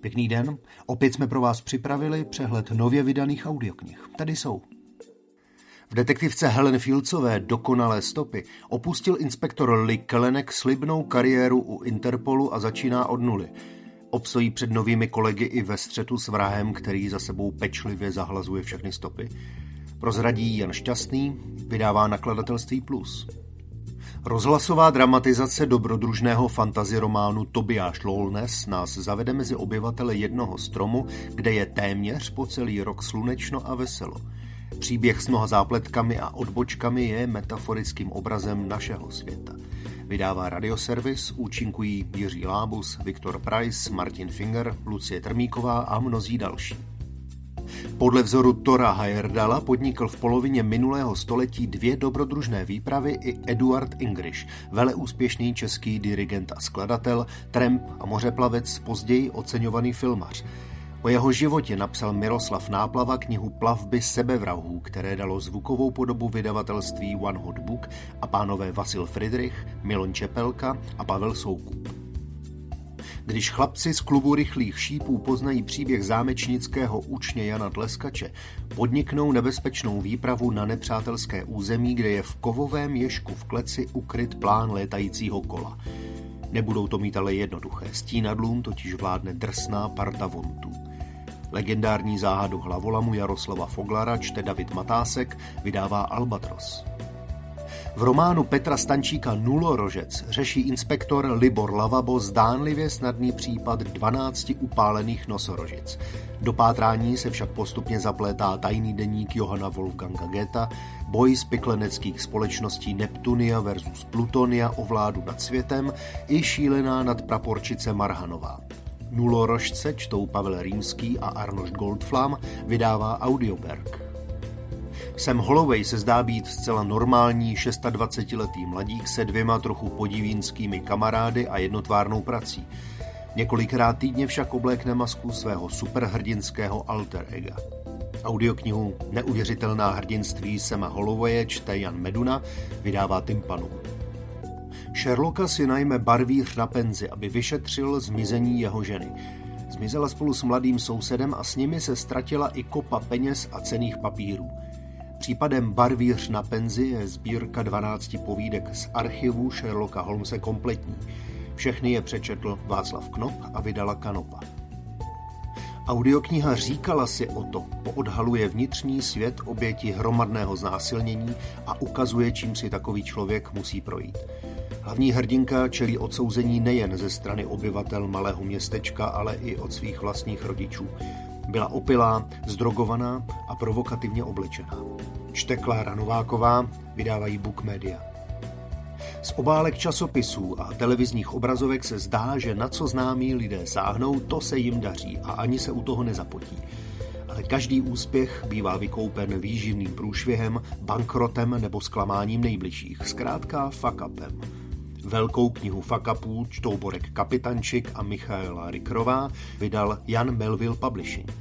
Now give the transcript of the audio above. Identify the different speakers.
Speaker 1: Pěkný den, opět jsme pro vás připravili přehled nově vydaných audioknih. Tady jsou. V detektivce Helen Fieldsové Dokonalé stopy opustil inspektor Lee Kellenek slibnou kariéru u Interpolu a začíná od nuly. Obstojí před novými kolegy i ve střetu s vrahem, který za sebou pečlivě zahlazuje všechny stopy. Prozradí Jan Šťastný, vydává nakladatelství Plus. Rozhlasová dramatizace dobrodružného fantazi románu Tobiáš Lolnes nás zavede mezi obyvatele jednoho stromu, kde je téměř po celý rok slunečno a veselo. Příběh s mnoha zápletkami a odbočkami je metaforickým obrazem našeho světa. Vydává radioservis, účinkují Jiří Lábus, Viktor Price, Martin Finger, Lucie Termíková a mnozí další. Podle vzoru Tora Heyerdala podnikl v polovině minulého století dvě dobrodružné výpravy i Eduard Ingriš, veleúspěšný český dirigent a skladatel, tramp a mořeplavec, později oceňovaný filmař. O jeho životě napsal Miroslav Náplava knihu Plavby sebevrahů, které dalo zvukovou podobu vydavatelství One Hot Book a pánové Vasil Friedrich, Milon Čepelka a Pavel Soukup. Když chlapci z klubu rychlých šípů poznají příběh zámečnického učně Jana Tleskače, podniknou nebezpečnou výpravu na nepřátelské území, kde je v kovovém ješku v kleci ukryt plán létajícího kola. Nebudou to mít ale jednoduché. Stínadlům totiž vládne drsná parta vontů. Legendární záhadu hlavolamu Jaroslava Foglara čte David Matásek, vydává Albatros. V románu Petra Stančíka Nulorožec řeší inspektor Libor Lavabo zdánlivě snadný případ 12 upálených nosorožic. Do pátrání se však postupně zaplétá tajný deník Johana Wolfganga Geta, boj z pikleneckých společností Neptunia versus Plutonia o vládu nad světem i šílená nadpraporčice Marhanová. Nulorožce čtou Pavel Rýmský a Arnošt Goldflam, vydává Audioberg. Sam Holloway se zdá být zcela normální 26-letý mladík se dvěma trochu podivínskými kamarády a jednotvárnou prací. Několikrát týdně však oblékne masku svého superhrdinského alter ega. Audioknihu Neuvěřitelná hrdinství Sema Hollowaye čte Jan Meduna, vydává Timpanu. Sherlocka si najme barvíř na penzi, aby vyšetřil zmizení jeho ženy. Zmizela spolu s mladým sousedem a s nimi se ztratila i kopa peněz a cených papírů. Případem Barvíř na penzi je sbírka 12 povídek z archivu Sherlocka Holmese kompletní. Všechny je přečetl Václav Knop a vydala Kanopa. Audiokniha Říkala si o to poodhaluje vnitřní svět oběti hromadného znásilnění a ukazuje, čím si takový člověk musí projít. Hlavní hrdinka čelí odsouzení nejen ze strany obyvatel malého městečka, ale i od svých vlastních rodičů. Byla opilá, zdrogovaná a provokativně oblečená. Čte Klára Nováková, vydávají Book Media. Z obálek časopisů a televizních obrazovek se zdá, že na co známí lidé sáhnou, to se jim daří a ani se u toho nezapotí. Ale každý úspěch bývá vykoupen výživným průšvihem, bankrotem nebo zklamáním nejbližších, zkrátka fuck upem. Velkou knihu fakapů čtou Borek Kapitančik a Michaela Rikrová vydal Jan Melville Publishing.